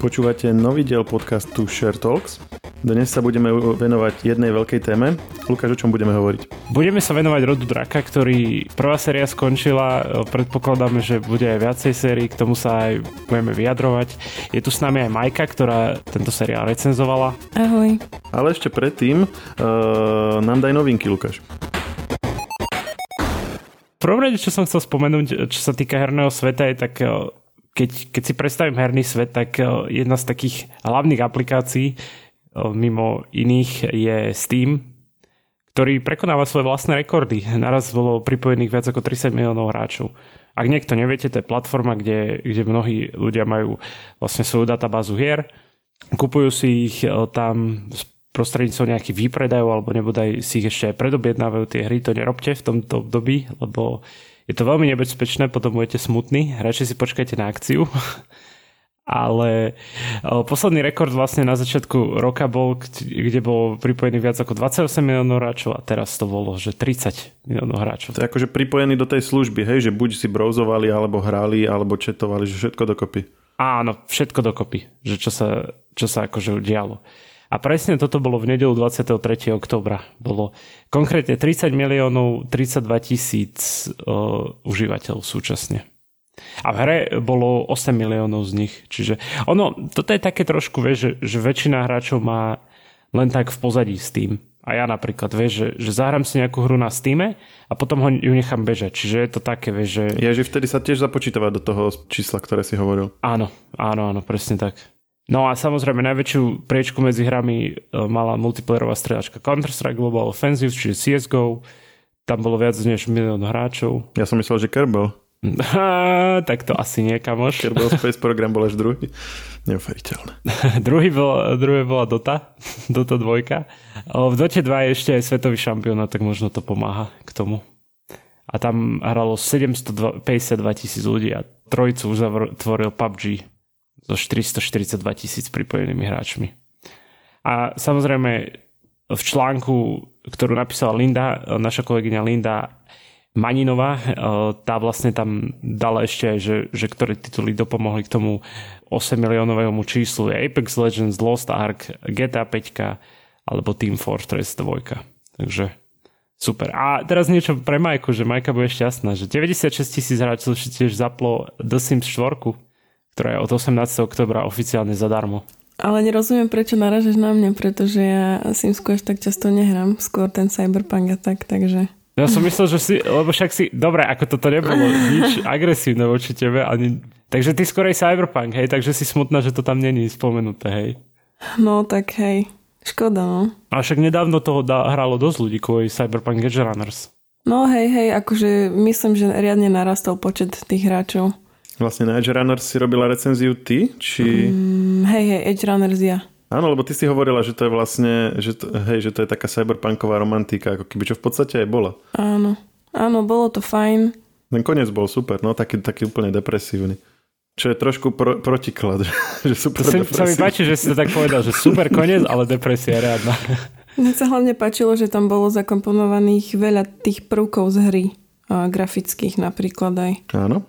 Počúvate nový diel podcastu Share Talks. Dnes sa budeme venovať jednej veľkej téme. Lukáš, o čom budeme hovoriť? Budeme sa venovať rodu draka, ktorý prvá séria skončila. Predpokladáme, že bude aj viacej sérií, k tomu sa aj budeme vyjadrovať. Je tu s nami aj Majka, ktorá tento seriál recenzovala. Ahoj. Ale ešte predtým uh, nám daj novinky, Lukáš prvom rade, čo som chcel spomenúť, čo sa týka herného sveta, je tak keď, keď si predstavím herný svet, tak eh, jedna z takých hlavných aplikácií eh, mimo iných je Steam, ktorý prekonáva svoje vlastné rekordy. Naraz bolo pripojených viac ako 30 miliónov hráčov. Ak niekto neviete, to je platforma, kde, kde mnohí ľudia majú vlastne svoju databázu hier, kupujú si ich eh, tam prostredníctvom nejakých výpredajov alebo nebodaj si ich ešte aj predobjednávajú tie hry, to nerobte v tomto období, lebo je to veľmi nebezpečné, potom budete smutní, radšej si počkajte na akciu. Ale posledný rekord vlastne na začiatku roka bol, kde bol pripojený viac ako 28 miliónov hráčov a teraz to bolo, že 30 miliónov hráčov. To je akože pripojený do tej služby, hej, že buď si browzovali, alebo hrali, alebo četovali, že všetko dokopy. Áno, všetko dokopy, že čo sa, čo sa akože dialo. A presne toto bolo v nedelu 23. oktobra. Bolo konkrétne 30 miliónov 32 tisíc uh, užívateľov súčasne. A v hre bolo 8 miliónov z nich. Čiže ono, toto je také trošku, vieš, že, že väčšina hráčov má len tak v pozadí s tým. A ja napríklad, vieš, že, že zahrám si nejakú hru na Steam a potom ho, ju nechám bežať. Čiže je to také, vieš, že... Je, že vtedy sa tiež započítava do toho čísla, ktoré si hovoril. Áno, áno, áno, presne tak. No a samozrejme najväčšiu priečku medzi hrami e, mala multiplayerová stredačka Counter-Strike Global Offensive, čiže CSGO. Tam bolo viac než milión hráčov. Ja som myslel, že Kerbal. tak to asi nie, kamoš. Kerbal Space Program bol až druhý. Neuveriteľné. druhý bol, druhý bola Dota, Dota 2. V Dote 2 je ešte aj svetový šampión, tak možno to pomáha k tomu. A tam hralo 752 tisíc ľudí a trojicu už tvoril PUBG so 442 tisíc pripojenými hráčmi. A samozrejme v článku, ktorú napísala Linda, naša kolegyňa Linda Maninová, tá vlastne tam dala ešte aj, že, že ktoré tituly dopomohli k tomu 8 miliónovému číslu je Apex Legends, Lost Ark, GTA 5 alebo Team Fortress 2. Takže super. A teraz niečo pre Majku, že Majka bude šťastná, že 96 tisíc hráčov si tiež zaplo The Sims 4 ktorá je od 18. oktobra oficiálne zadarmo. Ale nerozumiem, prečo naražeš na mňa, pretože ja Simsku až tak často nehrám, skôr ten Cyberpunk a tak, takže... Ja som myslel, že si, lebo však si, dobre, ako toto nebolo nič agresívne voči tebe, ani, takže ty skorej Cyberpunk, hej, takže si smutná, že to tam není spomenuté, hej. No, tak hej, škoda, no. A však nedávno toho dá, hralo dosť ľudí kvôli Cyberpunk Edge Runners. No hej, hej, akože myslím, že riadne narastol počet tých hráčov. Vlastne na Edge Runners si robila recenziu ty, či... Mm, hej, hej, Edge Runners ja. Áno, lebo ty si hovorila, že to je vlastne, že to, hej, že to je taká cyberpunková romantika, ako keby čo v podstate aj bola. Áno, áno, bolo to fajn. Ten koniec bol super, no taký, taký úplne depresívny. Čo je trošku pro, protiklad, že super to sa mi páči, že si to tak povedal, že super koniec, ale depresia je riadna. Mne sa hlavne páčilo, že tam bolo zakomponovaných veľa tých prvkov z hry grafických napríklad aj Áno.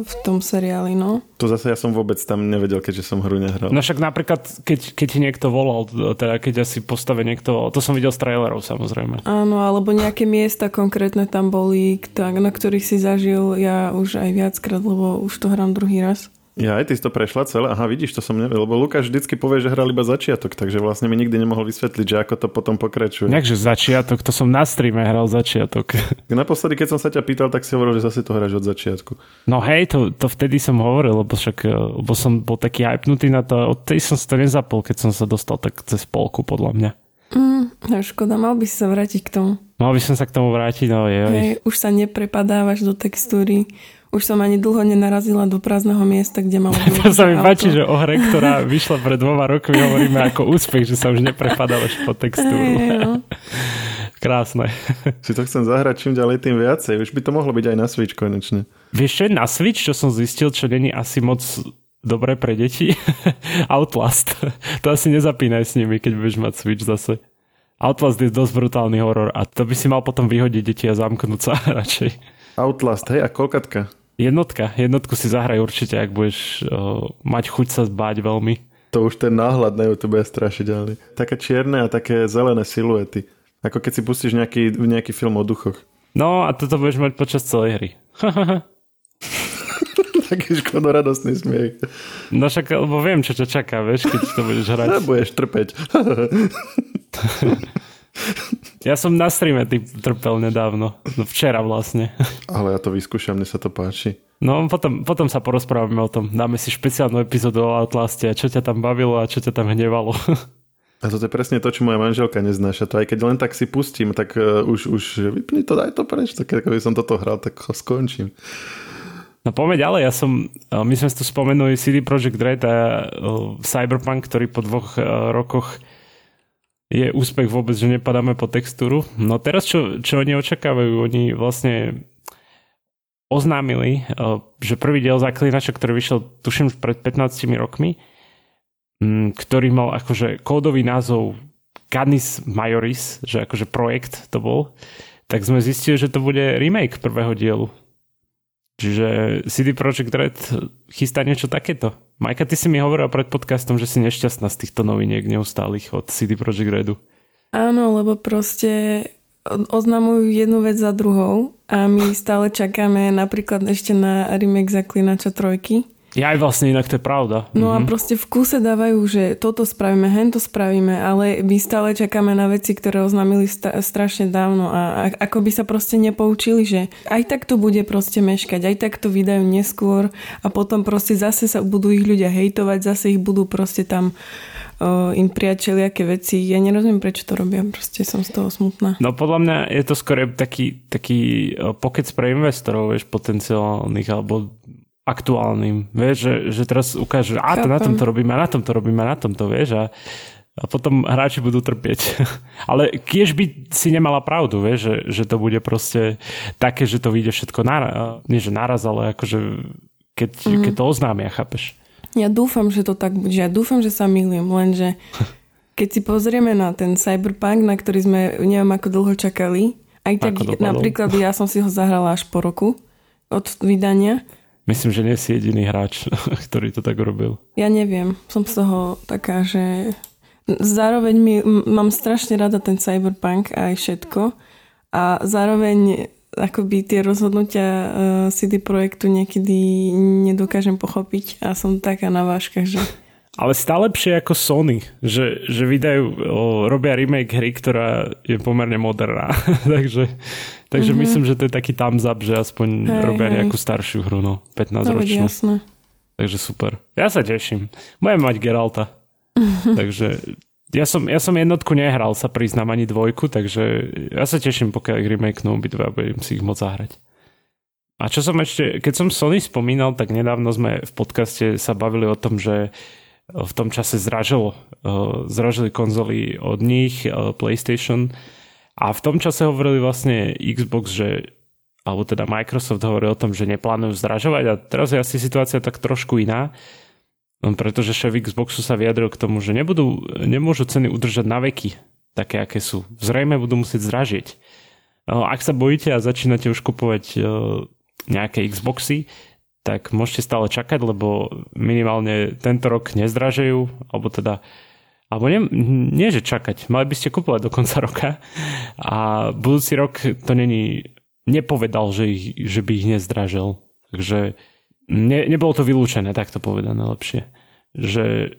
v tom seriáli. No. To zase ja som vôbec tam nevedel, keďže som hru nehral. No však napríklad, keď, keď ti niekto volal, teda keď asi postave niekto, to som videl z trailerov samozrejme. Áno, alebo nejaké miesta konkrétne tam boli, na ktorých si zažil ja už aj viackrát, lebo už to hrám druhý raz. Ja aj ty si to prešla celé. Aha, vidíš, to som nevedel. Lebo Lukáš vždycky povie, že hral iba začiatok, takže vlastne mi nikdy nemohol vysvetliť, že ako to potom pokračuje. Nejakže začiatok, to som na streame hral začiatok. Naposledy, keď som sa ťa pýtal, tak si hovoril, že zase to hráš od začiatku. No hej, to, to vtedy som hovoril, lebo však lebo som bol taký hypnutý na to. Od tej som si to nezapol, keď som sa dostal tak cez polku, podľa mňa. Mm, no škoda, mal by si sa vrátiť k tomu. Mal by som sa k tomu vrátiť, no je. Hej, už sa neprepadávaš do textúry už som ani dlho nenarazila do prázdneho miesta, kde malo to sa mi páči, že o hre, ktorá vyšla pred dvoma rokmi, hovoríme ako úspech, že sa už neprepadávaš po textúru. Hey, no. Krásne. Si to chcem zahrať čím ďalej, tým viacej. Už by to mohlo byť aj na Switch konečne. Vieš čo je na Switch, čo som zistil, čo není asi moc dobré pre deti? Outlast. to asi nezapínaj s nimi, keď budeš mať Switch zase. Outlast je dosť brutálny horor a to by si mal potom vyhodiť deti a zamknúť sa radšej. Outlast, hej, a kolkatka? Jednotka. Jednotku si zahraj určite, ak budeš uh, mať chuť sa zbáť veľmi. To už ten náhľad na YouTube je strašidelný. Také čierne a také zelené siluety. Ako keď si pustíš nejaký, nejaký film o duchoch. No a toto budeš mať počas celej hry. Taký škodoradostný smiech. No však, lebo viem, čo ťa čaká, vieš, keď to budeš hrať. A budeš trpeť. Ja som na streame ty trpel nedávno. No včera vlastne. Ale ja to vyskúšam, mne sa to páči. No potom, potom sa porozprávame o tom. Dáme si špeciálnu epizódu o Outlaste a čo ťa tam bavilo a čo ťa tam hnevalo. A toto je presne to, čo moja manželka neznáša. To aj keď len tak si pustím, tak uh, už, už vypni to, daj to preč. Tak ako by som toto hral, tak ho skončím. No poďme ďalej, ja som, my sme tu spomenuli CD Projekt Red a Cyberpunk, ktorý po dvoch rokoch je úspech vôbec, že nepadáme po textúru. No teraz čo, čo oni očakávajú? Oni vlastne oznámili, že prvý diel Zaklinača, ktorý vyšiel tuším pred 15 rokmi, ktorý mal akože kódový názov Canis Majoris, že akože projekt to bol, tak sme zistili, že to bude remake prvého dielu. Čiže CD Projekt Red chystá niečo takéto. Majka, ty si mi hovorila pred podcastom, že si nešťastná z týchto noviniek neustálych od CD Projekt Redu. Áno, lebo proste oznamujú jednu vec za druhou a my stále čakáme napríklad ešte na remake Zaklinača trojky ja aj vlastne inak to je pravda. No mm-hmm. a mhm. proste v kuse dávajú, že toto spravíme, hen to spravíme, ale my stále čakáme na veci, ktoré oznámili sta- strašne dávno a, a ako by sa proste nepoučili, že aj tak to bude proste meškať, aj tak to vydajú neskôr a potom proste zase sa budú ich ľudia hejtovať, zase ich budú proste tam uh, im prijať všelijaké veci. Ja nerozumiem, prečo to robia, proste som z toho smutná. No podľa mňa je to skôr taký, taký pokec pre investorov, vieš, potenciálnych alebo aktuálnym. Vieš, že, že teraz ukáže, a to na tom to robíme, a na tom to robíme, a na tom to, vieš, a, a potom hráči budú trpieť. ale kiež by si nemala pravdu, vieš, že, že to bude proste také, že to vyjde všetko naraz, nie že naraz, ale akože keď, mm. keď to oznámia, chápeš? Ja dúfam, že to tak bude. Ja dúfam, že sa milím, lenže keď si pozrieme na ten Cyberpunk, na ktorý sme neviem ako dlho čakali, aj tak napríklad ja som si ho zahrala až po roku od vydania Myslím, že nie si jediný hráč, ktorý to tak urobil. Ja neviem. Som z toho taká, že zároveň mi, mám strašne rada ten cyberpunk a aj všetko. A zároveň akoby tie rozhodnutia uh, CD Projektu niekedy nedokážem pochopiť a som taká na váškach, že ale stále lepšie ako Sony, že, že vydajú, robia remake hry, ktorá je pomerne moderná. takže takže mm-hmm. myslím, že to je taký thumbs up, že aspoň hej, robia hej. nejakú staršiu hru, no, 15 no. Takže super. Ja sa teším. Budem mať Geralta. takže ja som, ja som jednotku nehral, sa priznám ani dvojku, takže ja sa teším, pokiaľ ich remakenú obidva, budem si ich môcť zahrať. A čo som ešte, keď som Sony spomínal, tak nedávno sme v podcaste sa bavili o tom, že v tom čase zražilo. Eh, zražili konzoly od nich, eh, PlayStation. A v tom čase hovorili vlastne Xbox, že alebo teda Microsoft hovoril o tom, že neplánujú zdražovať a teraz je asi situácia tak trošku iná, pretože šéf Xboxu sa vyjadril k tomu, že nebudú, nemôžu ceny udržať na veky, také aké sú. Zrejme budú musieť zdražiť. Eh, ak sa bojíte a začínate už kupovať nejaké Xboxy, tak môžete stále čakať, lebo minimálne tento rok nezdražejú, alebo teda alebo nie, nie, že čakať, mali by ste kupovať do konca roka a budúci rok to není, nepovedal, že, ich, že by ich nezdražil. Takže ne, nebolo to vylúčené, tak to povedané lepšie. Že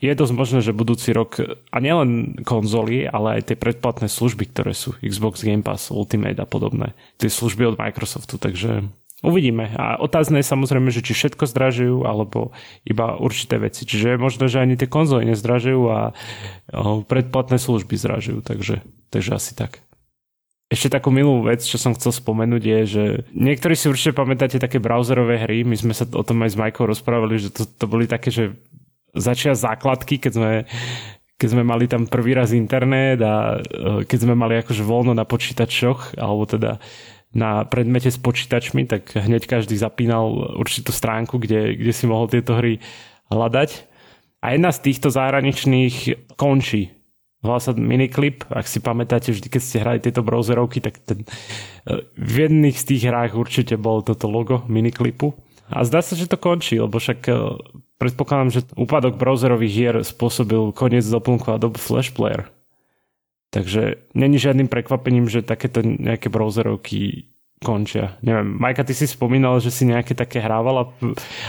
je dosť možné, že budúci rok, a nielen konzoly, ale aj tie predplatné služby, ktoré sú Xbox Game Pass, Ultimate a podobné, tie služby od Microsoftu, takže Uvidíme. A otázne je samozrejme, že či všetko zdražujú, alebo iba určité veci. Čiže možno, že ani tie konzoly nezdražujú a predplatné služby zdražujú. Takže, takže asi tak. Ešte takú milú vec, čo som chcel spomenúť je, že niektorí si určite pamätáte také browserové hry, my sme sa o tom aj s Majkou rozprávali, že to, to boli také, že začia základky, keď sme, keď sme mali tam prvý raz internet a e, keď sme mali akože voľno na počítačoch, alebo teda na predmete s počítačmi, tak hneď každý zapínal určitú stránku, kde, kde si mohol tieto hry hľadať. A jedna z týchto zahraničných končí. Volá sa Miniclip, ak si pamätáte, vždy keď ste hrali tieto browserovky, tak ten, v jedných z tých hrách určite bol toto logo Miniclipu. A zdá sa, že to končí, lebo však e, predpokladám, že úpadok browserových hier spôsobil koniec doplnku a dobu Flash Player. Takže není žiadnym prekvapením, že takéto nejaké browserovky končia. Neviem, Majka, ty si spomínal, že si nejaké také hrávala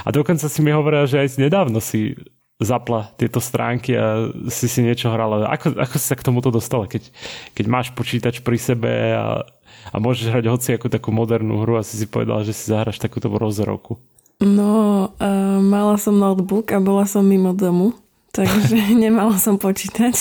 a dokonca si mi hovorila, že aj nedávno si zapla tieto stránky a si si niečo hrala. Ako, ako si sa k tomuto dostala, keď, keď máš počítač pri sebe a, a môžeš hrať hoci ako takú modernú hru a si si povedala, že si zahraš takúto browserovku? No, uh, mala som notebook a bola som mimo domu takže nemala som počítať.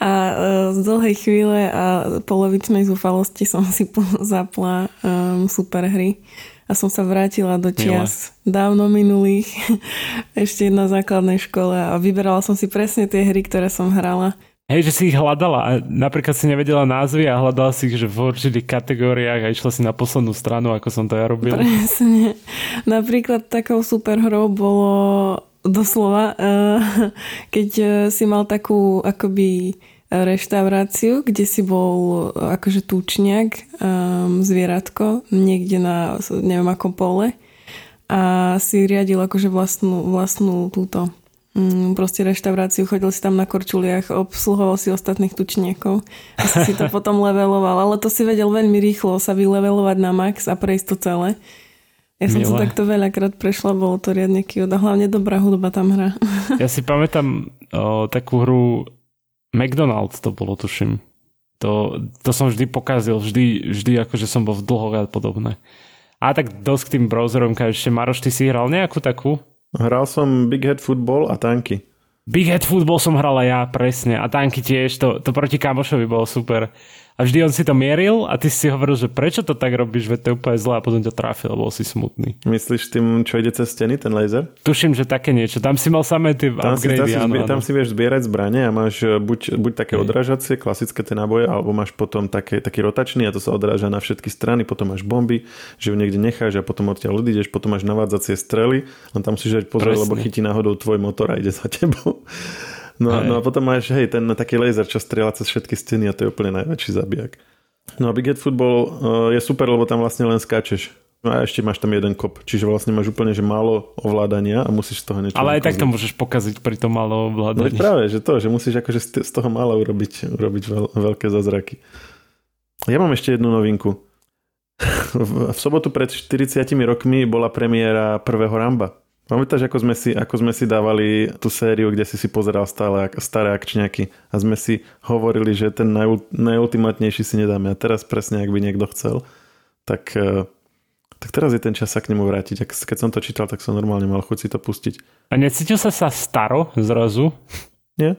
A e, z dlhej chvíle a polovičnej zúfalosti som si zapla um, super hry a som sa vrátila do čias Milé. dávno minulých, ešte na základnej škole a vyberala som si presne tie hry, ktoré som hrala. Hej, že si ich hľadala a napríklad si nevedela názvy a hľadala si ich že v určitých kategóriách a išla si na poslednú stranu, ako som to ja robil. Presne. Napríklad takou super hrou bolo doslova, eh, keď eh, si mal takú akoby reštauráciu, kde si bol eh, akože tučniak, zvieratko, niekde na neviem ako pole. A si riadil akože vlastnú, vlastnú túto mm, proste reštauráciu, chodil si tam na korčuliach, obsluhoval si ostatných tučniekov a si, si to potom leveloval, ale to si vedel veľmi rýchlo sa vylevelovať na max a prejsť to celé. Ja som to takto veľakrát prešla, bolo to riadne cute a hlavne dobrá hudba tam hra. Ja si pamätám o, takú hru McDonald's to bolo, tuším. To, to som vždy pokazil, vždy, vždy akože som bol v dlho a podobné. A tak dosť k tým browserom, ešte Maroš, ty si hral nejakú takú? Hral som Big Head Football a tanky. Big Head Football som hral aj ja, presne. A tanky tiež, to, to proti kamošovi bolo super a vždy on si to mieril a ty si hovoril, že prečo to tak robíš, veď to je úplne zlé a potom ťa trafil, bol si smutný. Myslíš tým, čo ide cez steny, ten laser? Tuším, že také niečo. Tam si mal samé tie tam upgrady, si, tam, si, áno, tam si vieš zbierať zbranie a máš e, buď, buď také odrážacie, klasické tie náboje, alebo máš potom také, taký rotačný a to sa odráža na všetky strany, potom máš bomby, že ju niekde necháš a potom odtiaľ odídeš, potom máš navádzacie strely, len tam si žať pozrieť, lebo chytí náhodou tvoj motor a ide za tebou. No, no a potom máš, hej, ten taký laser, čo strieľa cez všetky steny a to je úplne najväčší zabijak. No a Big Head Football uh, je super, lebo tam vlastne len skáčeš. No a ešte máš tam jeden kop, čiže vlastne máš úplne že málo ovládania a musíš z toho niečo... Ale aj tak to môžeš pokaziť pri tom malo ovládaní. No práve, že to, že musíš akože z toho mála urobiť, urobiť veľ, veľké zázraky. Ja mám ešte jednu novinku. v sobotu pred 40 rokmi bola premiéra prvého Ramba. Pamätáš, ako sme, si, ako sme si dávali tú sériu, kde si si pozeral stále staré akčňaky a sme si hovorili, že ten naj, najultimátnejší si nedáme. A teraz presne, ak by niekto chcel, tak, eh, tak teraz je ten čas sa k nemu vrátiť. Keď som to čítal, tak som normálne mal chuť si to pustiť. A necítil sa sa staro zrazu? Nie.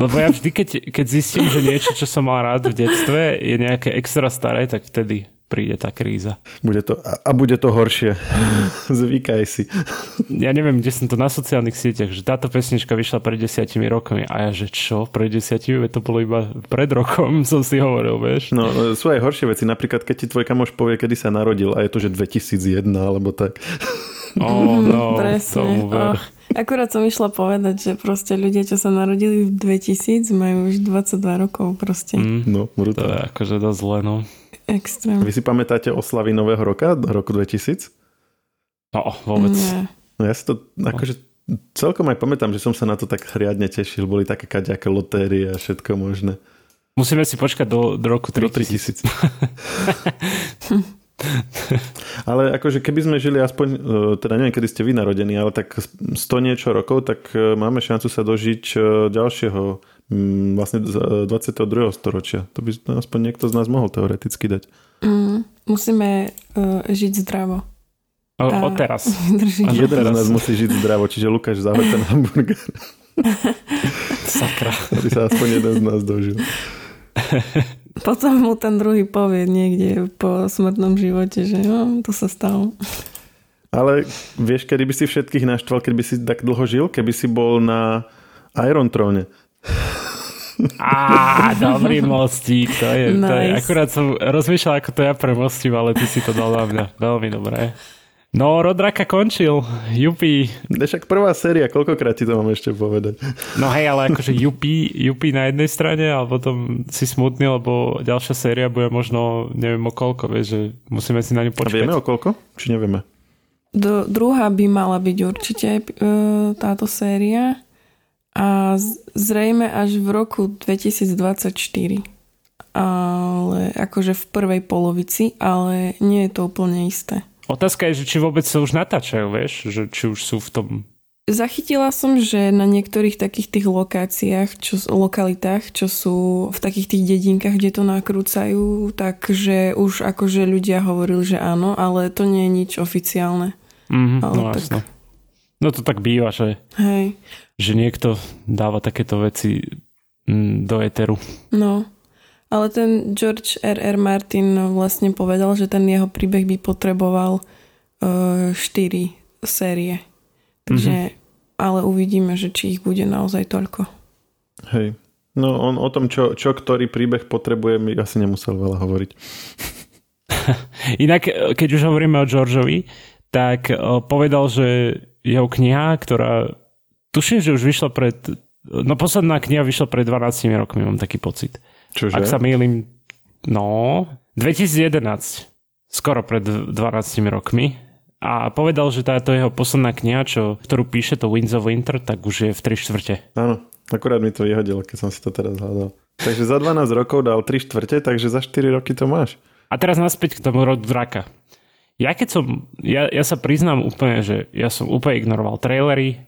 Lebo ja vždy, keď, keď zistím, že niečo, čo som mal rád v detstve, je nejaké extra staré, tak vtedy príde tá kríza. Bude to, a bude to horšie. Zvykaj si. Ja neviem, kde som to na sociálnych sieťach, že táto pesnička vyšla pred desiatimi rokmi a ja, že čo, pred desiatimi, to bolo iba pred rokom, som si hovoril, vieš. No, sú aj horšie veci, napríklad keď ti tvoj kamoš povie, kedy sa narodil a je to, že 2001 alebo tak. Oh, no, Presne. Oh. Akurát som išla povedať, že proste ľudia, čo sa narodili v 2000, majú už 22 rokov proste. Mm, no, brutálne. To je akože dosť zle, no. Extrém. Vy si pamätáte oslavy Nového roka, roku 2000? No, vôbec. Nie. No ja si to akože celkom aj pamätám, že som sa na to tak hriadne tešil. Boli také kaďaké lotérie a všetko možné. Musíme si počkať do, do roku 3000. Do 3000. ale akože keby sme žili aspoň, e, teda neviem, kedy ste vy narodení, ale tak 100 niečo rokov, tak e, máme šancu sa dožiť e, ďalšieho Mm, vlastne 22. storočia. To by aspoň niekto z nás mohol teoreticky dať. Mm, musíme uh, žiť zdravo. O, a od teraz. Jeden z nás musí žiť zdravo, čiže Lukáš záver ten hamburger. Sakra. Aby sa aspoň jeden z nás dožil. Potom mu ten druhý povie niekde po smrtnom živote, že no, to sa stalo. Ale vieš, kedy by si všetkých naštval, keby si tak dlho žil? Keby si bol na Iron Throne. Á, dobrý mostík, to je, nice. to je, akurát som rozmýšľal, ako to ja premostím, ale ty si to dal na mňa. Veľmi dobré. No, Rodraka končil. Jupi. Však prvá séria, koľkokrát ti to mám ešte povedať? No hej, ale akože Jupi, Jupi na jednej strane a potom si smutný, lebo ďalšia séria bude možno, neviem o koľko, vieš, že musíme si na ňu počkať. A vieme o koľko? Či nevieme? Do, druhá by mala byť určite e, táto séria a zrejme až v roku 2024. Ale akože v prvej polovici, ale nie je to úplne isté. Otázka je, že či vôbec sa už natáčajú, vieš? Že či už sú v tom Zachytila som, že na niektorých takých tých lokáciách, čo, lokalitách, čo sú v takých tých dedinkách, kde to nakrúcajú, takže už akože ľudia hovorili, že áno, ale to nie je nič oficiálne. Mm-hmm, ale no, tak... no to tak býva, že, Hej. Že niekto dáva takéto veci mm, do eteru. No, ale ten George R.R. Martin vlastne povedal, že ten jeho príbeh by potreboval uh, 4 série. Takže, mm-hmm. ale uvidíme, že či ich bude naozaj toľko. Hej. No on o tom, čo, čo ktorý príbeh potrebuje, mi asi nemusel veľa hovoriť. Inak, keď už hovoríme o Georgeovi, tak povedal, že jeho kniha, ktorá tuším, že už vyšla pred no posledná kniha vyšla pred 12 rokmi, mám taký pocit. Čože? Ak sa mýlim, no 2011 skoro pred 12 rokmi a povedal, že táto jeho posledná kniha, čo, ktorú píše, to Winds of Winter, tak už je v 3 štvrte. Áno, akurát mi to vyhodilo, keď som si to teraz hľadal. Takže za 12 rokov dal 3 štvrte, takže za 4 roky to máš. A teraz naspäť k tomu rodu draka. Ja keď som, ja, ja sa priznám úplne, že ja som úplne ignoroval trailery,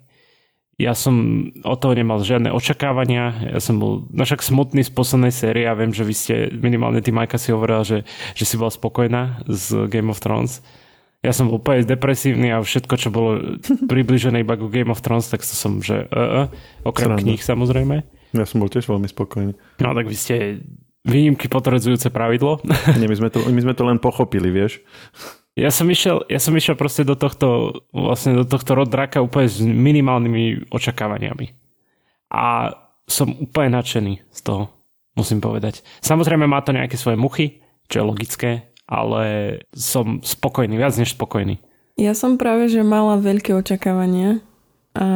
ja som od toho nemal žiadne očakávania, ja som bol no smutný z poslednej série a viem, že vy ste, minimálne ty Majka si hovorila, že, že si bola spokojná z Game of Thrones ja som úplne depresívny a všetko, čo bolo približené iba ku Game of Thrones, tak to som, že uh, uh, okrem Sranda. kníh samozrejme. Ja som bol tiež veľmi spokojný. No tak vy ste výnimky potvrdzujúce pravidlo. Nie, my sme to, my sme to len pochopili, vieš. Ja som išiel, ja som išiel proste do tohto, vlastne do tohto rod draka úplne s minimálnymi očakávaniami. A som úplne nadšený z toho, musím povedať. Samozrejme má to nejaké svoje muchy, čo je logické, ale som spokojný, viac než spokojný. Ja som práve, že mala veľké očakávania a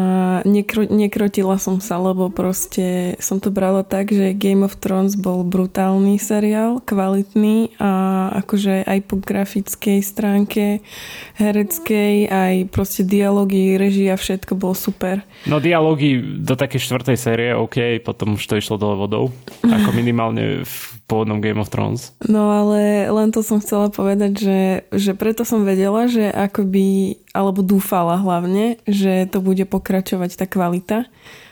nekro, nekrotila som sa, lebo proste som to brala tak, že Game of Thrones bol brutálny seriál, kvalitný a akože aj po grafickej stránke, hereckej, aj proste dialógy, režia, všetko bolo super. No dialógy do takej štvrtej série, OK, potom už to išlo dole vodou, ako minimálne v pôvodnom Game of Thrones. No ale len to som chcela povedať, že, že preto som vedela, že akoby, alebo dúfala hlavne, že to bude pokračovať tá kvalita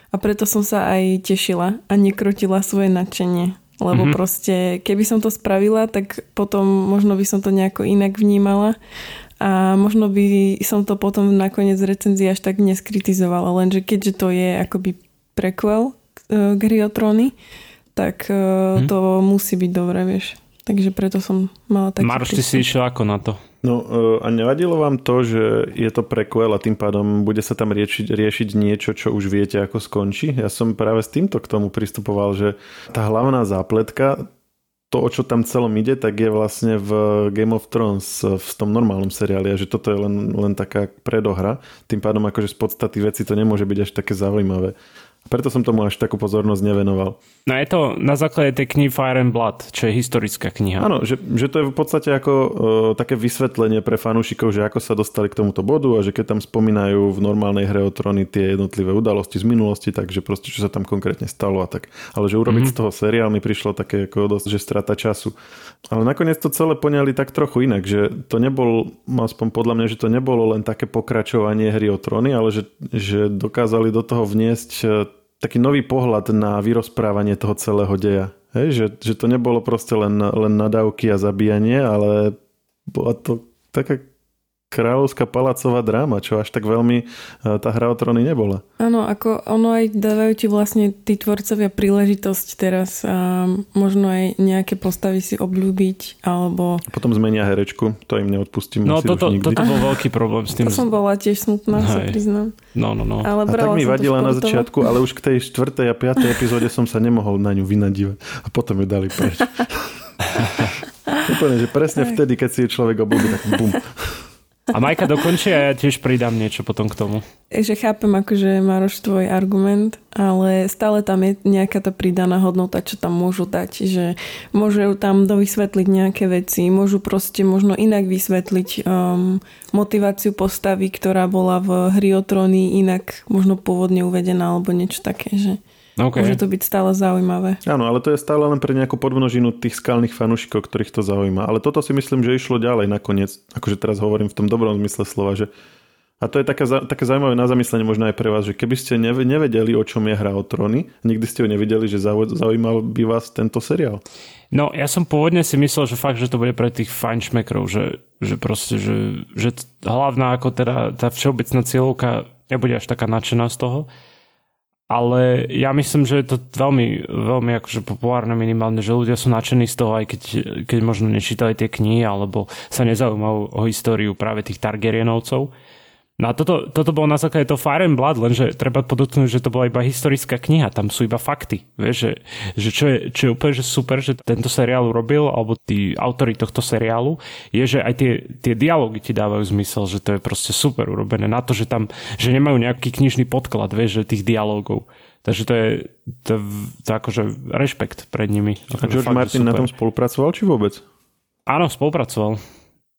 a preto som sa aj tešila a nekrotila svoje nadšenie. Lebo mm-hmm. proste, keby som to spravila, tak potom možno by som to nejako inak vnímala a možno by som to potom nakoniec recenzii až tak neskritizovala. Lenže keďže to je akoby prequel k Hry o tróny, tak hmm. to musí byť dobré, vieš. Takže preto som mala taký Maroš, ty si išiel ako na to? No e, a nevadilo vám to, že je to prequel a tým pádom bude sa tam riešiť, riešiť niečo, čo už viete, ako skončí? Ja som práve s týmto k tomu pristupoval, že tá hlavná zápletka, to, o čo tam celom ide, tak je vlastne v Game of Thrones, v tom normálnom seriáli a že toto je len, len taká predohra. Tým pádom akože z podstaty veci to nemôže byť až také zaujímavé. Preto som tomu až takú pozornosť nevenoval. No je to na základe tej knihy Fire and Blood, čo je historická kniha. Áno, že, že to je v podstate ako uh, také vysvetlenie pre fanúšikov, že ako sa dostali k tomuto bodu a že keď tam spomínajú v normálnej hre o tróny tie jednotlivé udalosti z minulosti, takže proste čo sa tam konkrétne stalo a tak. Ale že urobiť mm-hmm. z toho seriál mi prišlo také ako dosť, že strata času. Ale nakoniec to celé poňali tak trochu inak, že to nebol, aspoň podľa mňa, že to nebolo len také pokračovanie hry o tróny, ale že, že dokázali do toho vniesť taký nový pohľad na vyrozprávanie toho celého deja. Hej, že, že to nebolo proste len, len nadávky a zabíjanie, ale bola to taká kráľovská palacová dráma, čo až tak veľmi e, tá hra o tróny nebola. Áno, ako ono aj dávajú ti vlastne tí tvorcovia príležitosť teraz a možno aj nejaké postavy si obľúbiť, alebo... A potom zmenia herečku, to im neodpustím. No toto, toto bol veľký problém s tým. To som bola tiež smutná, sa priznám. No, no, no. Ale a tak mi vadila na začiatku, ale už k tej štvrtej a piatej epizóde som sa nemohol na ňu vynadívať. A potom ju dali preč. Úplne, že presne vtedy, keď si človek obľúbi, tak bum. A Majka dokončí a ja tiež pridám niečo potom k tomu. Že chápem akože Maroš tvoj argument, ale stále tam je nejaká tá pridaná hodnota, čo tam môžu dať, že môžu tam dovysvetliť nejaké veci, môžu proste možno inak vysvetliť um, motiváciu postavy, ktorá bola v hry o tróny inak možno pôvodne uvedená alebo niečo také, že Okay. Môže to byť stále zaujímavé. Áno, ale to je stále len pre nejakú podmnožinu tých skalných fanúšikov, ktorých to zaujíma. Ale toto si myslím, že išlo ďalej nakoniec. Akože teraz hovorím v tom dobrom zmysle slova, že a to je také, také zaujímavé na zamyslenie možno aj pre vás, že keby ste nevedeli, o čom je hra o tróny, nikdy ste ho nevideli, že zaujímal by vás tento seriál. No, ja som pôvodne si myslel, že fakt, že to bude pre tých fajnšmekrov, že, že proste, že, že hlavná ako teda tá všeobecná cieľovka nebude až taká nadšená z toho ale ja myslím, že je to veľmi, veľmi akože populárne minimálne, že ľudia sú nadšení z toho, aj keď, keď možno nečítali tie knihy, alebo sa nezaujímajú o históriu práve tých Targaryenovcov. No a toto, toto bolo na základe toho Fire and Blood, lenže treba podotknúť, že to bola iba historická kniha, tam sú iba fakty. Vieš, že, že čo, je, čo je úplne že super, že tento seriál urobil, alebo tí autory tohto seriálu, je, že aj tie, tie dialógy ti dávajú zmysel, že to je proste super urobené na to, že tam, že nemajú nejaký knižný podklad, vieš, že tých dialógov. Takže to je, to, to akože rešpekt pred nimi. A George fakt, Martin na tom spolupracoval, či vôbec? Áno, spolupracoval.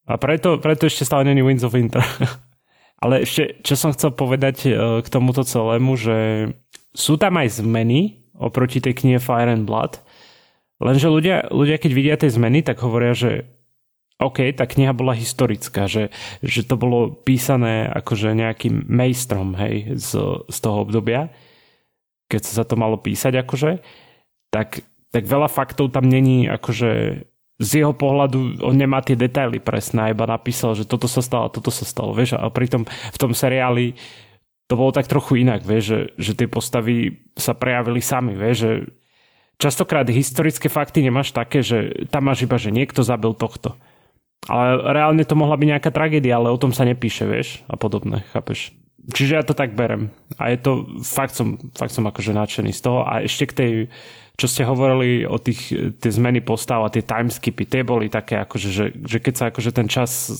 A preto, preto ešte stále není Winds of Winter. Ale ešte, čo som chcel povedať e, k tomuto celému, že sú tam aj zmeny oproti tej knihe Fire and Blood, lenže ľudia, ľudia keď vidia tie zmeny, tak hovoria, že OK, tá kniha bola historická, že, že to bolo písané akože nejakým majstrom, hej, z, z toho obdobia, keď sa to malo písať akože, tak, tak veľa faktov tam není akože z jeho pohľadu on nemá tie detaily presné, iba napísal, že toto sa stalo, toto sa stalo, vieš, a pritom v tom seriáli to bolo tak trochu inak, vieš, že, že tie postavy sa prejavili sami, vieš, že častokrát historické fakty nemáš také, že tam máš iba, že niekto zabil tohto. Ale reálne to mohla byť nejaká tragédia, ale o tom sa nepíše, vieš, a podobné, chápeš? Čiže ja to tak berem. A je to, fakt som, fakt som akože nadšený z toho. A ešte k tej čo ste hovorili o tých tie zmeny postav a tie timeskipy, tie boli také akože, že, že keď sa akože ten čas,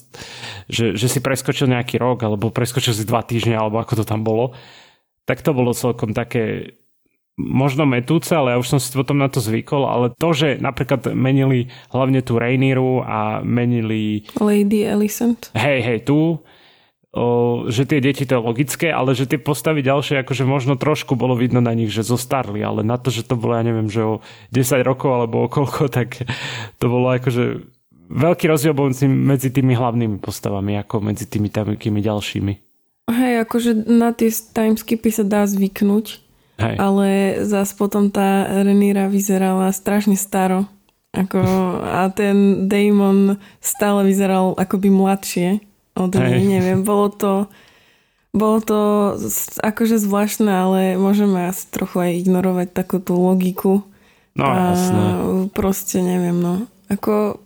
že, že si preskočil nejaký rok alebo preskočil si dva týždne alebo ako to tam bolo, tak to bolo celkom také možno metúce, ale ja už som si potom na to zvykol, ale to, že napríklad menili hlavne tú Rainieru a menili... Lady Alicent. Hej, hej, tu o, že tie deti to je logické, ale že tie postavy ďalšie, akože možno trošku bolo vidno na nich, že zostarli, ale na to, že to bolo, ja neviem, že o 10 rokov alebo o koľko, tak to bolo akože veľký rozdiel bol medzi tými hlavnými postavami, ako medzi tými takými ďalšími. Hej, akože na tie timeskipy sa dá zvyknúť, Hej. ale zás potom tá Renira vyzerala strašne staro. Ako, a ten Damon stále vyzeral akoby mladšie od nej, neviem, bolo to bolo to akože zvláštne, ale môžeme asi trochu aj ignorovať takú tú logiku. No a jasné. Proste neviem, no. Ako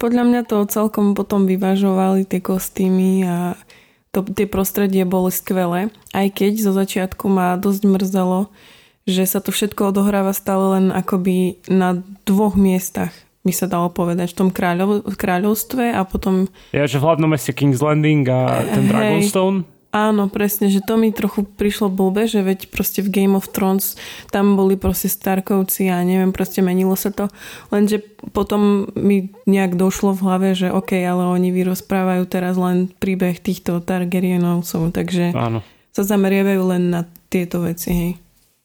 podľa mňa to celkom potom vyvažovali tie kostýmy a to, tie prostredie boli skvelé. Aj keď zo začiatku ma dosť mrzelo, že sa to všetko odohráva stále len akoby na dvoch miestach by sa dalo povedať, v tom kráľov, kráľovstve a potom... Ja, že v hlavnom meste King's Landing a ten Dragonstone? Áno, presne, že to mi trochu prišlo blbe, že veď proste v Game of Thrones tam boli proste Starkovci a neviem, proste menilo sa to. Lenže potom mi nejak došlo v hlave, že OK, ale oni vyrozprávajú teraz len príbeh týchto Targaryenovcov, takže Áno. sa zameriavajú len na tieto veci, hej.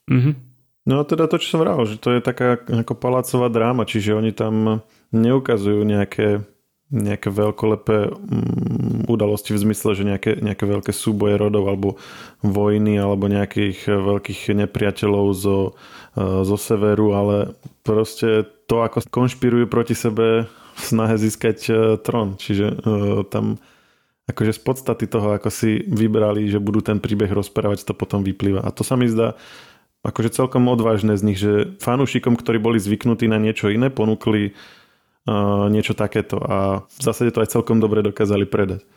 Mhm. No teda to, čo som vral, že to je taká ako palácová dráma, čiže oni tam neukazujú nejaké, nejaké veľkolepé mm, udalosti v zmysle, že nejaké, nejaké veľké súboje rodov alebo vojny alebo nejakých veľkých nepriateľov zo, e, zo severu, ale proste to, ako konšpirujú proti sebe v snahe získať e, trón. Čiže uh, tam akože z podstaty toho, ako si vybrali, že budú ten príbeh rozprávať, to potom vyplýva. A to sa mi zdá, akože celkom odvážne z nich, že fanúšikom, ktorí boli zvyknutí na niečo iné, ponúkli uh, niečo takéto a v zásade to aj celkom dobre dokázali predať.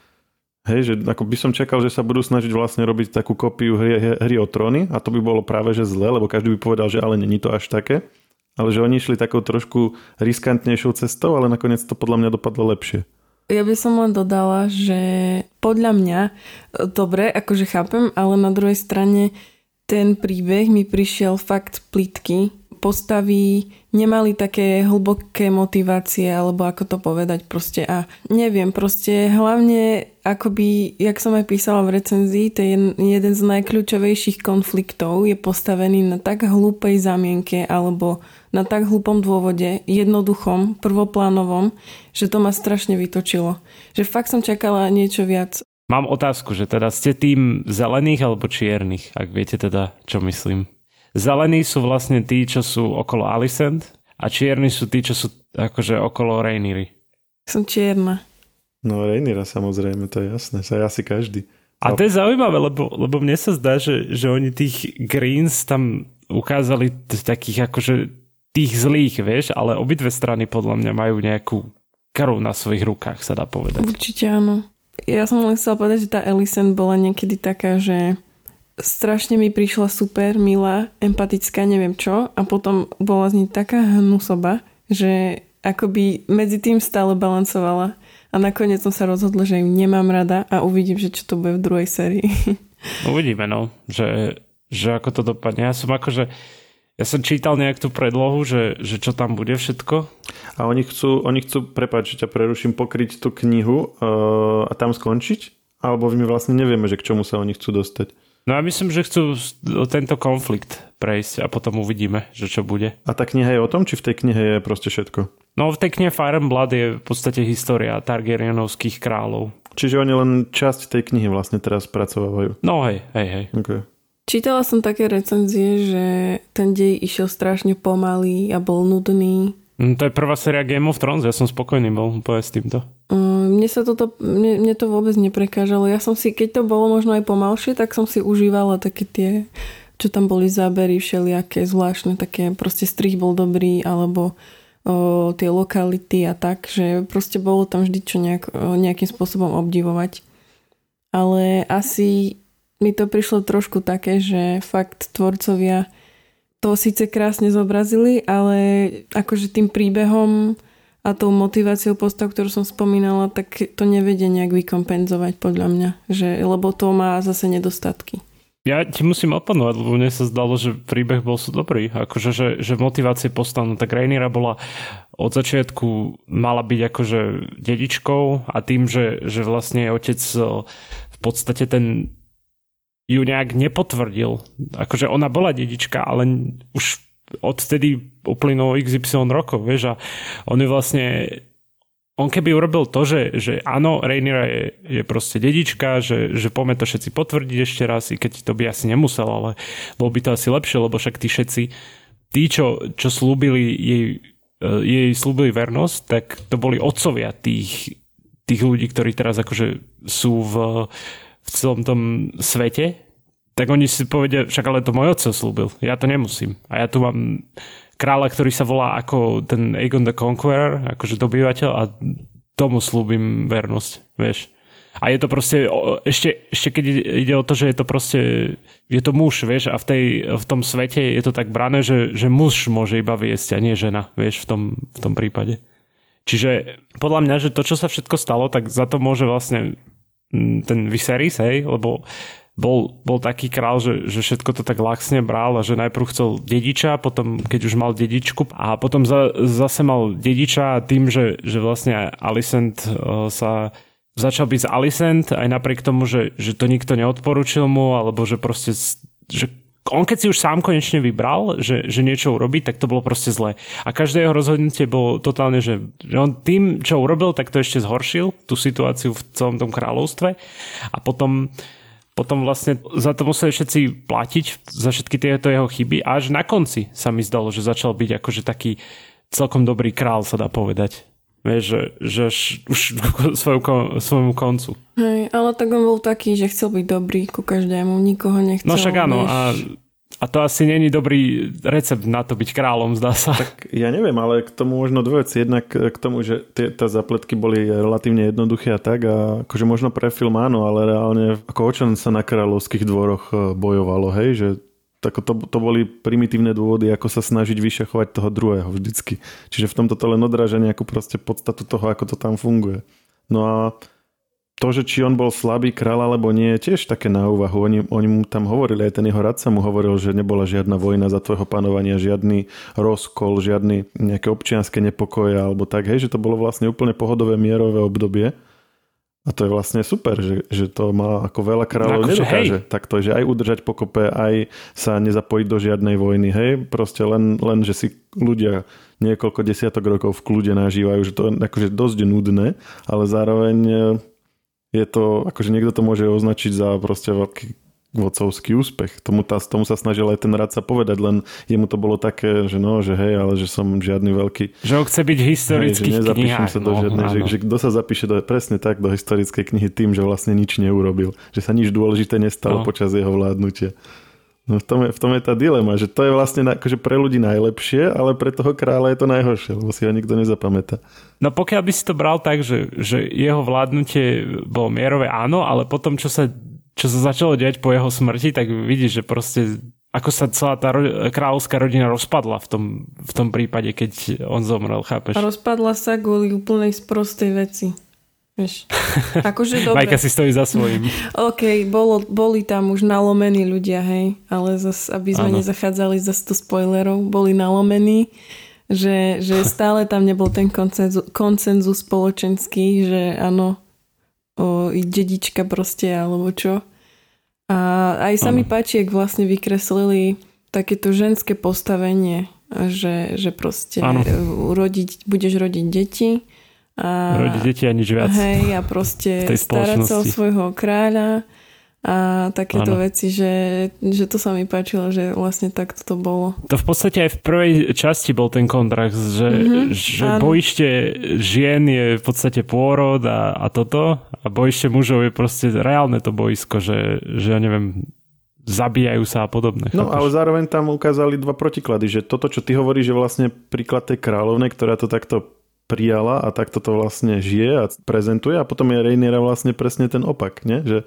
Hej, že ako by som čakal, že sa budú snažiť vlastne robiť takú kopiu hry, hry o tróny a to by bolo práve že zle, lebo každý by povedal, že ale není to až také. Ale že oni išli takou trošku riskantnejšou cestou, ale nakoniec to podľa mňa dopadlo lepšie. Ja by som len dodala, že podľa mňa, dobre, akože chápem, ale na druhej strane ten príbeh mi prišiel fakt plitky. Postavy nemali také hlboké motivácie, alebo ako to povedať proste. A neviem, proste hlavne akoby, jak som aj písala v recenzii, ten jeden z najkľúčovejších konfliktov je postavený na tak hlúpej zamienke alebo na tak hlúpom dôvode, jednoduchom, prvoplánovom, že to ma strašne vytočilo. Že fakt som čakala niečo viac. Mám otázku, že teda ste tým zelených alebo čiernych, ak viete teda, čo myslím. Zelení sú vlastne tí, čo sú okolo Alicent a čierni sú tí, čo sú akože okolo Rainery. Som čierna. No Rainiera samozrejme, to je jasné, sa asi každý. A to je zaujímavé, lebo, lebo mne sa zdá, že, že oni tých Greens tam ukázali takých akože tých zlých, vieš, ale obidve strany podľa mňa majú nejakú krv na svojich rukách, sa dá povedať. Určite áno. Ja som len chcela povedať, že tá Alicent bola niekedy taká, že strašne mi prišla super, milá, empatická, neviem čo a potom bola z nej taká hnusoba, že akoby medzi tým stále balancovala a nakoniec som sa rozhodla, že ju nemám rada a uvidím, že čo to bude v druhej sérii. Uvidíme, no, že, že ako to dopadne. Ja som akože, ja som čítal nejak tú predlohu, že, že čo tam bude všetko. A oni chcú, oni chcú prepáčiť a preruším, pokryť tú knihu uh, a tam skončiť? Alebo my vlastne nevieme, že k čomu sa oni chcú dostať. No ja myslím, že chcú tento konflikt prejsť a potom uvidíme, že čo bude. A tá kniha je o tom, či v tej knihe je proste všetko? No v tej knihe Fire and Blood je v podstate história Targaryenovských kráľov. Čiže oni len časť tej knihy vlastne teraz spracovávajú. No hej, hej, hej. Okay. Čítala som také recenzie, že ten dej išiel strašne pomalý a bol nudný. Mm, to je prvá séria Game of Thrones, ja som spokojný bol úplne s týmto. Mm, mne sa toto, mne, mne to vôbec neprekážalo. Ja som si, keď to bolo možno aj pomalšie, tak som si užívala také tie, čo tam boli zábery všelijaké zvláštne, také proste strich bol dobrý, alebo o, tie lokality a tak, že proste bolo tam vždy čo nejak, o, nejakým spôsobom obdivovať. Ale asi mi to prišlo trošku také, že fakt tvorcovia to síce krásne zobrazili, ale akože tým príbehom a tou motiváciou postav, ktorú som spomínala, tak to nevedie nejak vykompenzovať podľa mňa, že, lebo to má zase nedostatky. Ja ti musím oponovať, lebo mne sa zdalo, že príbeh bol sú dobrý. Akože, že, že motivácie postav, no tak Rainiera bola od začiatku mala byť akože dedičkou a tým, že, že vlastne otec v podstate ten ju nejak nepotvrdil. Akože ona bola dedička, ale už odtedy uplynulo XY rokov, vieš, a on je vlastne on keby urobil to, že, že áno, Rhaenyra je, je proste dedička, že, že poďme to všetci potvrdiť ešte raz, i keď to by asi nemusel, ale bol by to asi lepšie, lebo však tí všetci, tí, čo, čo slúbili jej, e, jej slúbili vernosť, tak to boli otcovia tých, tých ľudí, ktorí teraz akože sú v, v celom tom svete, tak oni si povedia, však ale to môj otec slúbil, ja to nemusím. A ja tu mám kráľa, ktorý sa volá ako ten Aegon the Conqueror, akože dobyvateľ a tomu slúbim vernosť, vieš. A je to proste, ešte, ešte keď ide o to, že je to proste, je to muž, vieš, a v, tej, v tom svete je to tak brané, že, že muž môže iba viesť a nie žena, vieš, v tom, v tom prípade. Čiže podľa mňa, že to, čo sa všetko stalo, tak za to môže vlastne ten Viserys, hej, lebo bol, bol taký král, že, že všetko to tak laxne bral a že najprv chcel dediča, potom keď už mal dedičku a potom za, zase mal dediča tým, že, že vlastne Alicent uh, sa začal byť z Alicent aj napriek tomu, že, že to nikto neodporučil mu alebo že proste že on keď si už sám konečne vybral, že, že niečo urobí, tak to bolo proste zlé. A každé jeho rozhodnutie bolo totálne, že, že on tým, čo urobil, tak to ešte zhoršil, tú situáciu v celom tom kráľovstve. A potom, potom vlastne za to museli všetci platiť, za všetky tieto jeho chyby. A až na konci sa mi zdalo, že začal byť akože taký celkom dobrý král, sa dá povedať. Vieš, že, že už svoju, svojmu koncu. Hej, ale tak on bol taký, že chcel byť dobrý ku každému, nikoho nechcel. No však áno, a, a to asi není dobrý recept na to byť kráľom, zdá sa. Tak ja neviem, ale k tomu možno dve veci. Jednak k tomu, že tie, tá zapletky boli relatívne jednoduché a tak a akože možno pre film áno, ale reálne ako očan sa na kráľovských dvoroch e, bojovalo, hej, že tak to, to boli primitívne dôvody, ako sa snažiť vyšachovať toho druhého vždycky. Čiže v tomto to len odráža nejakú proste podstatu toho, ako to tam funguje. No a to, že či on bol slabý král alebo nie, je tiež také na úvahu. Oni, oni mu tam hovorili, aj ten jeho radca mu hovoril, že nebola žiadna vojna za tvojho panovania, žiadny rozkol, žiadny nejaké občianské nepokoje alebo tak, hej, že to bolo vlastne úplne pohodové mierové obdobie. A to je vlastne super, že, že to má ako veľa kráľov no, akože nedokáže. Hej. Tak to je, že aj udržať pokope, aj sa nezapojiť do žiadnej vojny, hej. Proste len, len že si ľudia niekoľko desiatok rokov v kľude nažívajú, že to je akože dosť nudné, ale zároveň je to, akože niekto to môže označiť za proste veľký vodcovský úspech. Tomu, tá, tomu sa snažil aj ten radca povedať, len jemu to bolo také, že no, že hej, ale že som žiadny veľký... Že on chce byť historický hej, že knihách. sa do no, žiadnej, že, že kto sa zapíše do, presne tak do historickej knihy tým, že vlastne nič neurobil. Že sa nič dôležité nestalo no. počas jeho vládnutia. No v tom, je, v tom je tá dilema, že to je vlastne akože pre ľudí najlepšie, ale pre toho kráľa je to najhoršie, lebo si ho nikto nezapamätá. No pokiaľ by si to bral tak, že, že jeho vládnutie bolo mierové, áno, ale potom, čo sa, čo sa začalo diať po jeho smrti, tak vidíš, že proste ako sa celá tá ro- kráľovská rodina rozpadla v tom, v tom prípade, keď on zomrel, chápeš? A rozpadla sa kvôli úplnej sprostej veci. Vieš. Akože dobre. Majka si stojí za svojím. OK, bolo, boli tam už nalomení ľudia, hej, ale zas, aby sme ano. nezachádzali za 100 spoilerov, boli nalomení, že, že stále tam nebol ten koncenzus, koncenzus spoločenský, že áno, o, dedička proste, alebo čo. A aj sa mi páči, ak vlastne vykreslili takéto ženské postavenie, že, že proste ano. urodiť, budeš rodiť deti, a, Rodiť deti a nič viac. Hej, a proste starať sa o svojho kráľa a takéto ano. veci, že, že to sa mi páčilo, že vlastne takto to bolo. To v podstate aj v prvej časti bol ten kontrakt, že, mm-hmm, že bojište žien je v podstate pôrod a, a toto a bojište mužov je proste reálne to boisko, že, že ja neviem, zabíjajú sa a podobne. No chápeš? ale zároveň tam ukázali dva protiklady, že toto, čo ty hovoríš, že vlastne príklad tej kráľovnej, ktorá to takto prijala a takto to vlastne žije a prezentuje a potom je Rainiera vlastne presne ten opak, nie? Že,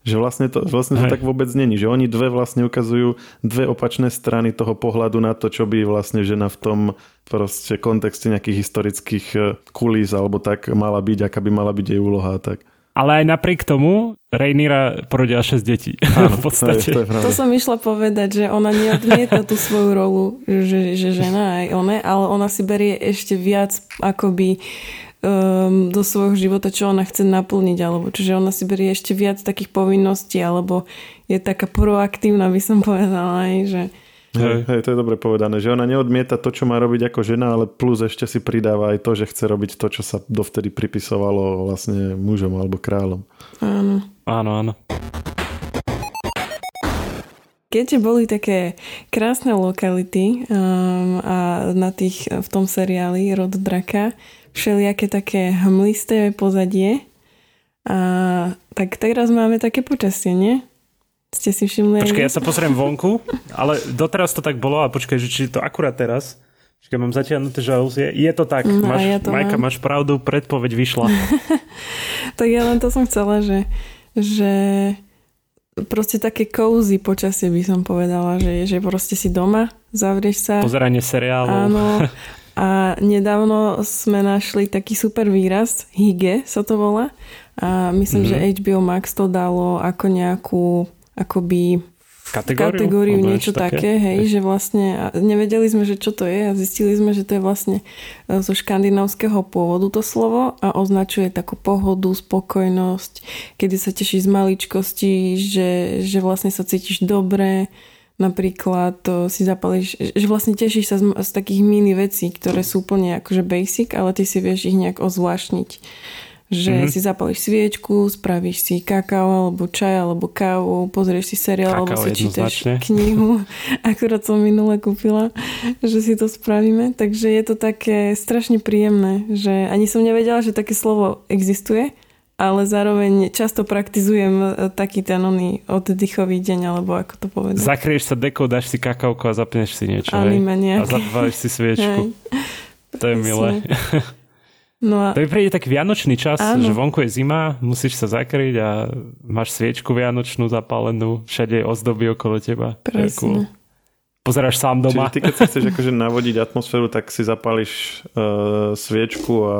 že vlastne to, vlastne to tak vôbec není, že oni dve vlastne ukazujú dve opačné strany toho pohľadu na to, čo by vlastne žena v tom proste kontexte nejakých historických eh, kulís alebo tak mala byť, aká by mala byť jej úloha tak. Ale aj napriek tomu Rhaenyra porodila 6 detí. Áno, v podstate. To, to som išla povedať, že ona neodmieta tú svoju rolu, že, že žena aj ona, ale ona si berie ešte viac akoby um, do svojho života, čo ona chce naplniť, alebo čiže ona si berie ešte viac takých povinností, alebo je taká proaktívna, by som povedala aj, že Hej, hej, to je dobre povedané, že ona neodmieta to, čo má robiť ako žena, ale plus ešte si pridáva aj to, že chce robiť to, čo sa dovtedy pripisovalo vlastne mužom alebo kráľom. Áno. Áno, áno. Keďže boli také krásne lokality um, a na tých, v tom seriáli Rod draka, všelijaké také hmlisté pozadie, a, tak teraz máme také počasie, nie? Ste si všimli? Počkaj, ja sa pozriem vonku, ale doteraz to tak bolo a počkaj, že či to akurát teraz. Počkaj, mám zatiahnuté žalúzie. Je to tak. No, máš, ja to Majka, mám. máš pravdu, predpoveď vyšla. tak ja len to som chcela, že, že proste také cozy počasie by som povedala, že, že proste si doma, zavrieš sa. Pozeranie seriálov. Áno. A nedávno sme našli taký super výraz, hige sa to volá. A myslím, mm-hmm. že HBO Max to dalo ako nejakú akoby kategóriu, kategóriu niečo také, také hej, že vlastne nevedeli sme, že čo to je a zistili sme, že to je vlastne e, zo škandinávskeho pôvodu to slovo a označuje takú pohodu, spokojnosť, kedy sa tešíš z maličkosti, že, že vlastne sa cítiš dobre, napríklad to si zapališ, že vlastne tešíš sa z, z takých mini vecí, ktoré sú úplne akože basic, ale ty si vieš ich nejak ozvláštniť že mm-hmm. si zapališ sviečku, spravíš si kakao alebo čaj alebo kávu, pozrieš si seriál kakao alebo si čítaš knihu. Akurát som minule kúpila, že si to spravíme. Takže je to také strašne príjemné, že ani som nevedela, že také slovo existuje, ale zároveň často praktizujem e, taký ten oný oddychový deň, alebo ako to povedať. Zakrieš sa dekou, dáš si kakauko a zapneš si niečo. Anime A zapáliš si sviečku. Hej. To je milé. No a... To je príde taký vianočný čas, Áno. že vonku je zima, musíš sa zakryť a máš sviečku vianočnú zapálenú, všade je ozdoby okolo teba. Presne. Cool. Pozeráš sám doma. Čiže ty keď sa chceš akože navodiť atmosféru, tak si zapáliš uh, sviečku a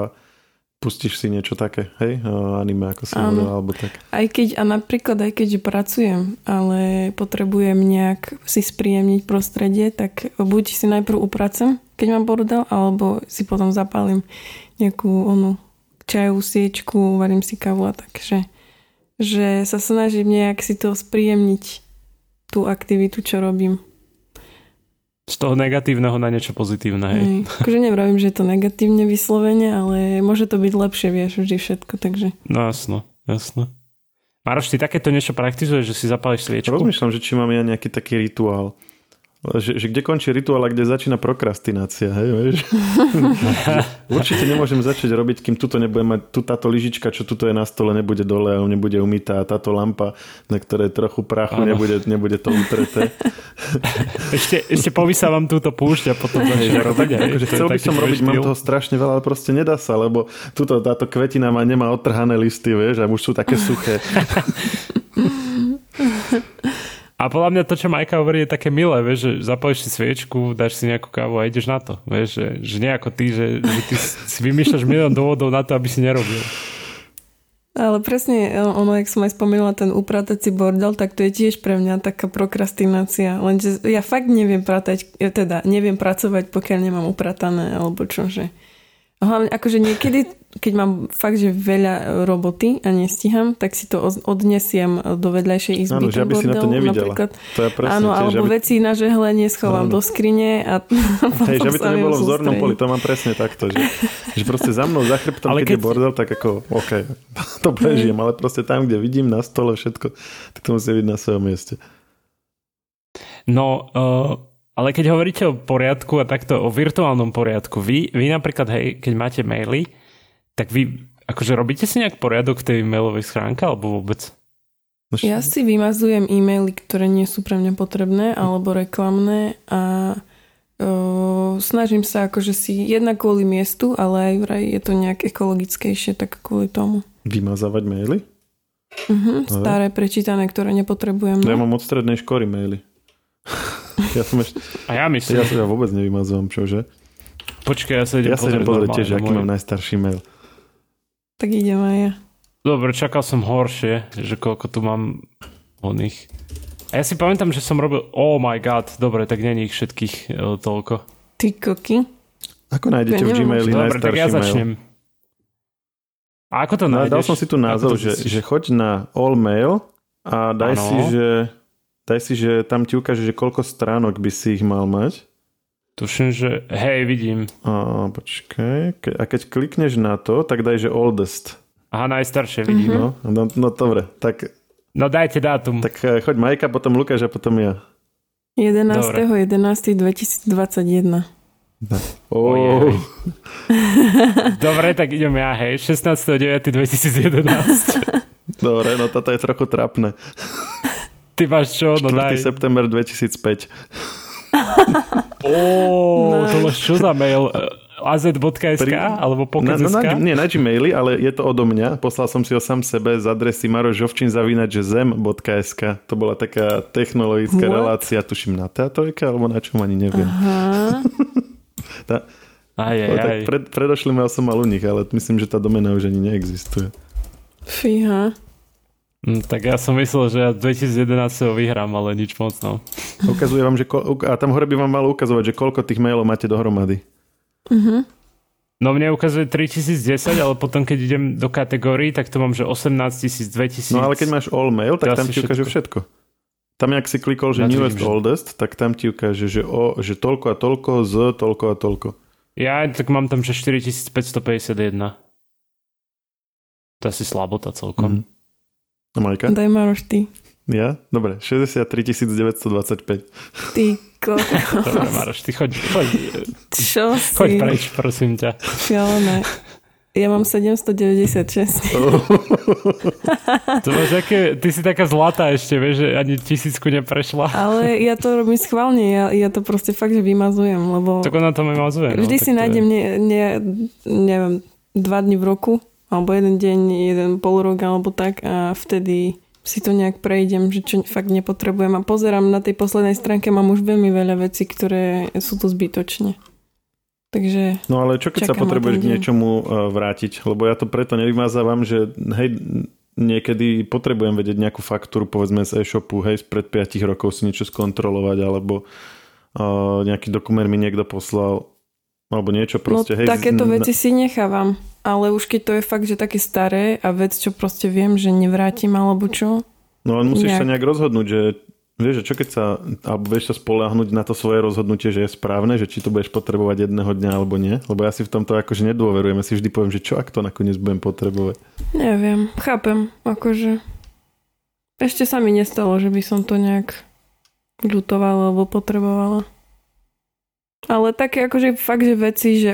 pustíš si niečo také, hej? Anime, ako si hovorila, alebo tak. Aj keď, a napríklad aj keď pracujem, ale potrebujem nejak si spríjemniť prostredie, tak buď si najprv upracem, keď mám bordel, alebo si potom zapálim nejakú onu čajovú siečku, varím si kávu a tak, že, že sa snažím nejak si to spríjemniť tú aktivitu, čo robím z toho negatívneho na niečo pozitívne. Hej. Hej. Akože nevravím, že je to negatívne vyslovene, ale môže to byť lepšie, vieš, vždy všetko, takže... No jasno, jasno. Maroš, ty takéto niečo praktizuješ, že si zapáliš sviečku? Rozmýšľam, že či mám ja nejaký taký rituál. Že, že kde končí rituál a kde začína prokrastinácia, hej, vieš? Určite nemôžem začať robiť, kým tuto nebude mať, tu táto lyžička, čo tuto je na stole, nebude dole nebude umytá táto lampa, na ktorej trochu prachu, nebude, nebude to utreté. ešte, ešte povysávam túto púšť a potom začne robiť. Hej, akože chcel by som robiť, mám toho strašne veľa, ale proste nedá sa, lebo tuto, táto kvetina má, nemá otrhané listy, vieš, a už sú také suché. A podľa mňa to, čo Majka hovorí, je také milé, vieš, že zapoješ si sviečku, dáš si nejakú kávu a ideš na to. Vieš, že, že nie ako ty, že, že ty si vymýšľaš milión dôvodov na to, aby si nerobil. Ale presne, ono, jak som aj spomínala, ten upratací bordel, tak to je tiež pre mňa taká prokrastinácia. Lenže ja fakt neviem pratať, teda neviem pracovať, pokiaľ nemám upratané, alebo čo, že... Hlavne akože niekedy keď mám fakt, že veľa roboty a nestíham, tak si to odnesiem do vedľajšej izby. Áno, že aby si na to nevidela. Napríklad. To je presne Áno, tiež, alebo aby... veci na žehlenie schovám áno. do skrine a Hej, že aby to nebolo v zornom poli, to mám presne takto, že, že proste za mnou, za chrbtom, keď, keď je bordel, tak ako, OK, to prežijem, ale proste tam, kde vidím na stole všetko, tak to musí byť na svojom mieste. No, uh ale keď hovoríte o poriadku a takto o virtuálnom poriadku, vy, vy napríklad, hej, keď máte maily, tak vy akože robíte si nejak poriadok v tej e-mailovej schránke alebo vôbec? Ja si vymazujem e-maily, ktoré nie sú pre mňa potrebné alebo reklamné a uh, snažím sa akože si jedna kvôli miestu, ale aj vraj je to nejak ekologickejšie, tak kvôli tomu. Vymazávať maily? Uh-huh, staré, prečítané, ktoré nepotrebujem. Ja mám od strednej školy maily. ja som ešte... A ja myslím. Ja sa ja vôbec nevymazujem, čože? Počkaj, ja sa idem ja pozrieť. Ja sa idem pozrieť tiež, aký mám najstarší mail. Tak idem aj ja. Dobre, čakal som horšie, že koľko tu mám oných. A ja si pamätám, že som robil, oh my god, dobre, tak není ich všetkých e, toľko. Ty koky. Ako nájdete ja v Gmaili Dobre, tak ja začnem. A ako to no, nájdeš? Dal som si tu názov, že, že choď na all mail a daj ano. si, že daj si, že tam ti ukáže, že koľko stránok by si ich mal mať. Tuším, že hej, vidím. A, počkaj. Ke, a keď klikneš na to, tak daj, že oldest. Aha, najstaršie vidím. Mm-hmm. No, no, no dobre, tak... No dajte dátum. Tak eh, choď Majka, potom Lukáš a potom ja. 11.11.2021. Oh. Dobre, tak idem ja, hej. 16.9.2011. Dobre, no toto je trochu trapné. Ty máš čo? No 4. daj. september 2005. Ó, to máš čo za mail? az.sk Pri... alebo pokec.sk? Na, na, nie, na Gmaili, ale je to odo mňa. Poslal som si ho sám sebe z adresy marožovčin.zem.sk To bola taká technologická What? relácia, tuším na teatrojke, alebo na čom ani neviem. Aha. tá, aj, aj, aj. Tak pred, predošlý mail som mal u nich, ale myslím, že tá domena už ani neexistuje. Fíha. Mm, tak ja som myslel, že ja 2011 ho vyhrám, ale nič moc, no. Ukazuje vám, že ko- a tam hore by vám malo ukazovať, že koľko tých mailov máte dohromady. Uh-huh. No mne ukazuje 3010, ale potom keď idem do kategórií, tak to mám, že 18 000, 2000. No ale keď máš all mail, tak tam ti ukáže všetko. Tam, jak si klikol, že ja newest, že... oldest, tak tam ti ukáže, že, o, že toľko a toľko z toľko a toľko. Ja tak mám tam, že 4551. To je asi slabota celkom. Mm-hmm. Majka? Daj Maroš ty. Ja? Dobre, 63 925. Ty kokos. Dobre, Maroš, ty choď, choď. Čo si? Choď preč, prosím ťa. Šialené. Ja mám 796. to máš aké, ty si taká zlatá ešte, vieš, že ani tisícku neprešla. Ale ja to robím schválne, ja, ja to proste fakt, že vymazujem, lebo... Tak ona to vymazuje. No, vždy no, si nájdem, ne, ne, neviem, dva dni v roku alebo jeden deň, jeden pol rok alebo tak a vtedy si to nejak prejdem, že čo fakt nepotrebujem a pozerám na tej poslednej stránke, mám už veľmi veľa vecí, ktoré sú tu zbytočne. Takže No ale čo keď sa potrebuješ k niečomu uh, vrátiť? Lebo ja to preto nevymazávam, že hej, niekedy potrebujem vedieť nejakú faktúru povedzme z e-shopu, hej, spred 5 rokov si niečo skontrolovať, alebo uh, nejaký dokument mi niekto poslal, alebo niečo proste, no, hej. takéto z- veci si nechávam. Ale už keď to je fakt, že také staré a vec, čo proste viem, že nevrátim alebo čo. No ale musíš sa nejak- nejak rozhodnúť, že vieš, že čo keď sa, alebo vieš sa spoláhnuť na to svoje rozhodnutie, že je správne, že či to budeš potrebovať jedného dňa alebo nie, lebo ja si v tomto akože nedôverujem, ja si vždy poviem, že čo ak to nakoniec budem potrebovať. Neviem, chápem, akože ešte sa mi nestalo, že by som to nejak ľutovala alebo potrebovala. Ale také akože fakt, že veci, že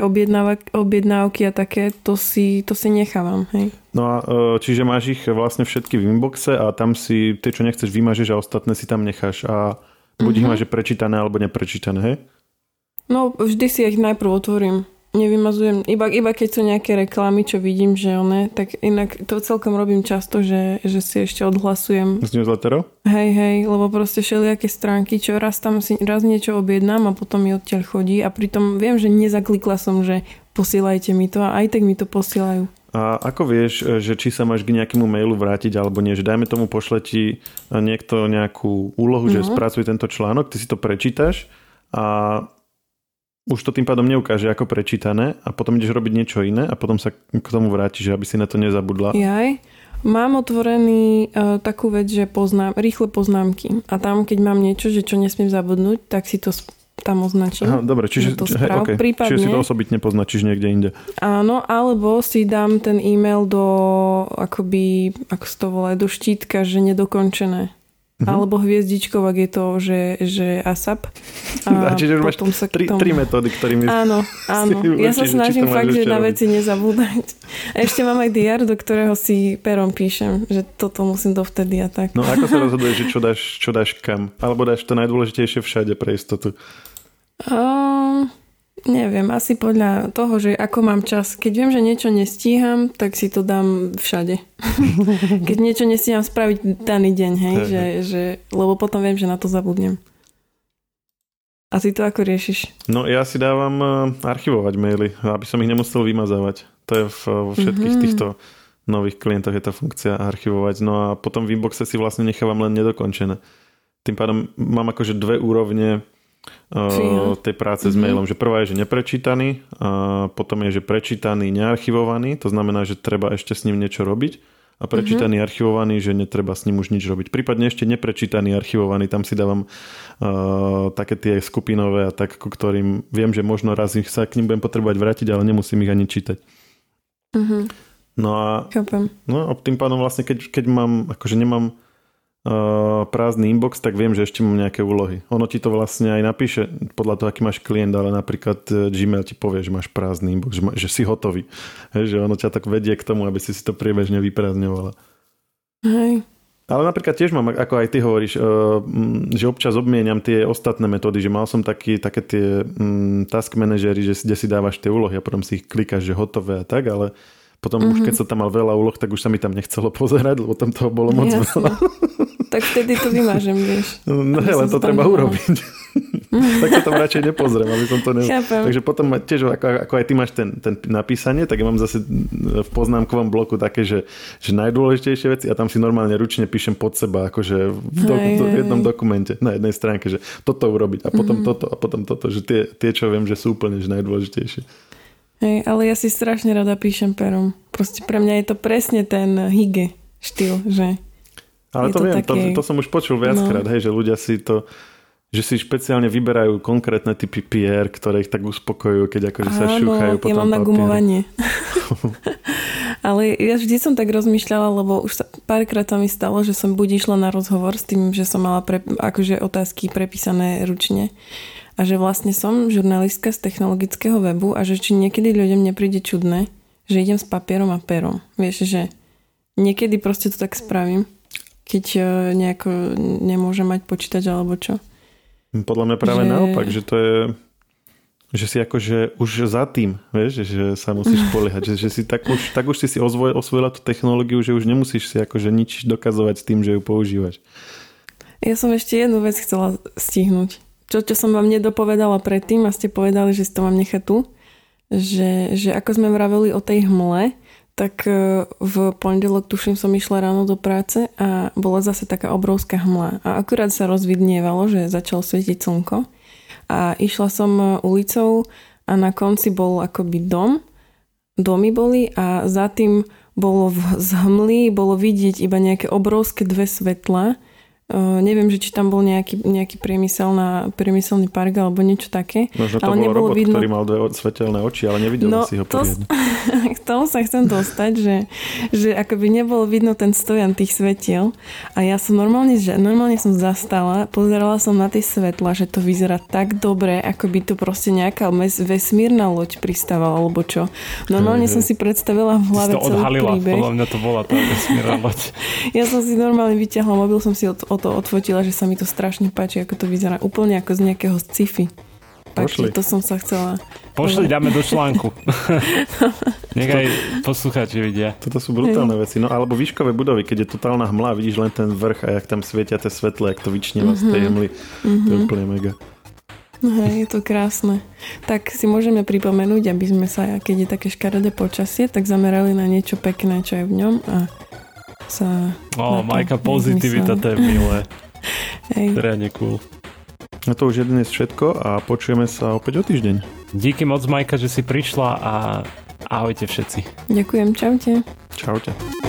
objednávky a také, to si, to si nechávam, hej. No a e, čiže máš ich vlastne všetky v inboxe a tam si tie, čo nechceš, vymažeš a ostatné si tam necháš a buď ich Mhm. máš prečítané alebo neprečítané, hej? No, vždy si ich najprv otvorím. Nevymazujem, iba, iba keď sú nejaké reklamy, čo vidím, že one, tak inak to celkom robím často, že, že si ešte odhlasujem. Z newsletterov? Hej, hej, lebo proste všelijaké stránky, čo raz tam si raz niečo objednám a potom mi odtiaľ chodí a pritom viem, že nezaklikla som, že posielajte mi to a aj tak mi to posielajú. A ako vieš, že či sa máš k nejakému mailu vrátiť alebo nie? Že dajme tomu pošle ti niekto nejakú úlohu, že No. spracuj tento článok, ty si to prečítaš a už to tým pádom neukáže ako prečítané a potom ideš robiť niečo iné a potom sa k tomu vrátiš, aby si na to nezabudla. Jaj, mám otvorený uh, takú vec, že poznám, rýchle poznámky a tam, keď mám niečo, že čo nesmiem zabudnúť, tak si to tam označím. Aha, dobre, čiže, do či- hej, správ. okay. Prípadne- čiže si to osobitne poznačíš niekde inde. Áno, alebo si dám ten e-mail do, akoby, ako sa to volá, do štítka, že nedokončené. Mhm. Alebo hviezdičkou, ak je to, že, že ASAP. A čiže už máš sa Tri, tomu... tri metódy, ktorými... Áno, áno. Ja sa snažím fakt, že na veci nezabúdať. A ešte mám aj diar, do ktorého si perom píšem, že toto musím dovtedy a tak. No ako sa rozhoduješ, že čo dáš, čo dáš kam? Alebo dáš to najdôležitejšie všade pre istotu? Um, neviem, asi podľa toho, že ako mám čas. Keď viem, že niečo nestíham, tak si to dám všade. Keď niečo nestíham spraviť daný deň, hej, že, že, lebo potom viem, že na to zabudnem. A ty to ako riešiš? No ja si dávam eh, archivovať maily, aby som ich nemusel vymazávať. To je v, vo všetkých Mhm. týchto nových klientoch je tá funkcia archivovať. No a potom v inboxe si vlastne nechávam len nedokončené. Tým pádom mám akože dve úrovne. Tej práce s Mhm. mailom. Že prvá je, že neprečítaný a potom je, že prečítaný, nearchivovaný. To znamená, že treba ešte s ním niečo robiť. A prečítaný, archivovaný, že netreba s ním už nič robiť. Prípadne ešte neprečítaný, archivovaný, tam si dávam uh, také tie skupinové a tak, ku ktorým viem, že možno raz ich sa k ním budem potrebovať vrátiť, ale nemusím ich ani čítať. Mhm, No a chápem. No a tým pádom vlastne, keď, keď mám, akože nemám prázdny inbox, tak viem, že ešte mám nejaké úlohy. Ono ti to vlastne aj napíše podľa toho, aký máš klient, ale napríklad uh, Gmail ti povie, že máš prázdny inbox, že, ma, že si hotový. Hej, že ono ťa tak vedie k tomu, aby si si to priebežne vyprázdňovala. Hej. Ale napríklad tiež mám, ako aj ty hovoríš, mm, že občas obmieniam tie ostatné metódy, že mal som taký, také tie task manažery, že, si- kde si dávaš tie úlohy a potom si ich klikáš, že hotové a tak, ale potom mm-hmm. už keď som tam mal veľa úloh, tak už sa mi tam nechcelo pozerať, lebo tam toho bolo moc Jasné. veľa. Tak vtedy to vymážem, vieš. No som len to treba nehala. urobiť. tak sa tam radšej nepozriem, aby som to ne... Chápem. Takže potom ma- tiež, ako, ako aj ty máš ten, ten napísanie, tak ja mám zase v poznámkovom bloku také, že, že najdôležitejšie veci a tam si normálne ručne píšem pod seba, akože v, do, do, v jednom dokumente, na jednej stránke, že toto urobiť a potom mm-hmm. toto a potom toto, že tie, tie, čo viem, že sú úplne že najdôležitejšie. Hej, ale ja si strašne rada píšem perom. Proste pre mňa je to presne ten hige štýl, že Ale Je to, to viem, to, také- to som už počul viackrát, No. hej, že ľudia si to že si špeciálne vyberajú konkrétne typy pier, ktoré ich tak uspokojujú, keď akože sa šúchajú po ja mám na gumovanie. Ale ja vždy som tak rozmýšľala, lebo už sa, párkrát sa mi stalo, že som buď išla na rozhovor s tým, že som mala pre, akože otázky prepísané ručne a že vlastne som žurnalistka z technologického webu a že či niekedy ľuďom nepríde čudné, že idem s papierom a perom. Vieš, že niekedy proste to tak spravím, keď e, nejako nemôžem mať počítač alebo čo. Podľa mňa práve Že- naopak, že to je že si akože už za tým, vieš, že sa musíš spoliehať, že, že si tak už, tak už si si ozvoj, osvojila tú technológiu, že už nemusíš si akože nič dokazovať s tým, že ju používaš. Ja som ešte jednu vec chcela stihnúť. Čo, čo som vám nedopovedala predtým a ste povedali, že si to mám nechať tu. že, že ako sme vraveli o tej hmle, tak e, v pondelok tuším som išla ráno do práce a bola zase taká obrovská hmla. A akurát sa rozvidnievalo, že začalo svietiť slnko. A išla som e, ulicou a na konci bol akoby dom, domy boli a za tým bolo v, z hmly, bolo vidieť iba nejaké obrovské dve svetla Uh, neviem, že či tam bol nejaký, nejaký priemyselná, priemyselný park alebo niečo také. Možno to ale bol robot, vidno... ktorý mal dve svetelné oči, ale nevidel no, si ho to, K tomu sa chcem dostať, že, že akoby nebolo vidno ten stojan tých svetiel a ja som normálne, že normálne som zastala, pozerala som na tie svetla, že to vyzerá tak dobre, ako by to proste nejaká vesmírna loď pristávala alebo čo. Normálne som si predstavila v hlave celý odhalila, príbeh. podľa mňa to bola tá vesmírna loď. ja som si normálne vyťahla mobil, som si od, o to odfotila, že sa mi to strašne páči, ako to vyzerá úplne ako z nejakého sci-fi. Pošli. to som sa chcela... Pošli, dáme do článku. Nech aj poslucháči vidia. Toto sú brutálne Hej. veci. No alebo výškové budovy, keď je totálna hmla, vidíš len ten vrch a jak tam svietia tie svetle, jak to vyčnieva mm-hmm. z tej mhm. hmly. Mm-hmm. To je mhm. úplne mega. No hej, je to krásne. Tak si môžeme pripomenúť, aby sme sa, keď je také škaredé počasie, tak zamerali na niečo pekné, čo je v ňom a sa... O, Majka, pozitivita, to je milé. Hej. Je cool. A to už je dnes všetko a počujeme sa opäť o týždeň. Díky moc, Majka, že si prišla a ahojte všetci. Ďakujem, čaute. Čaute.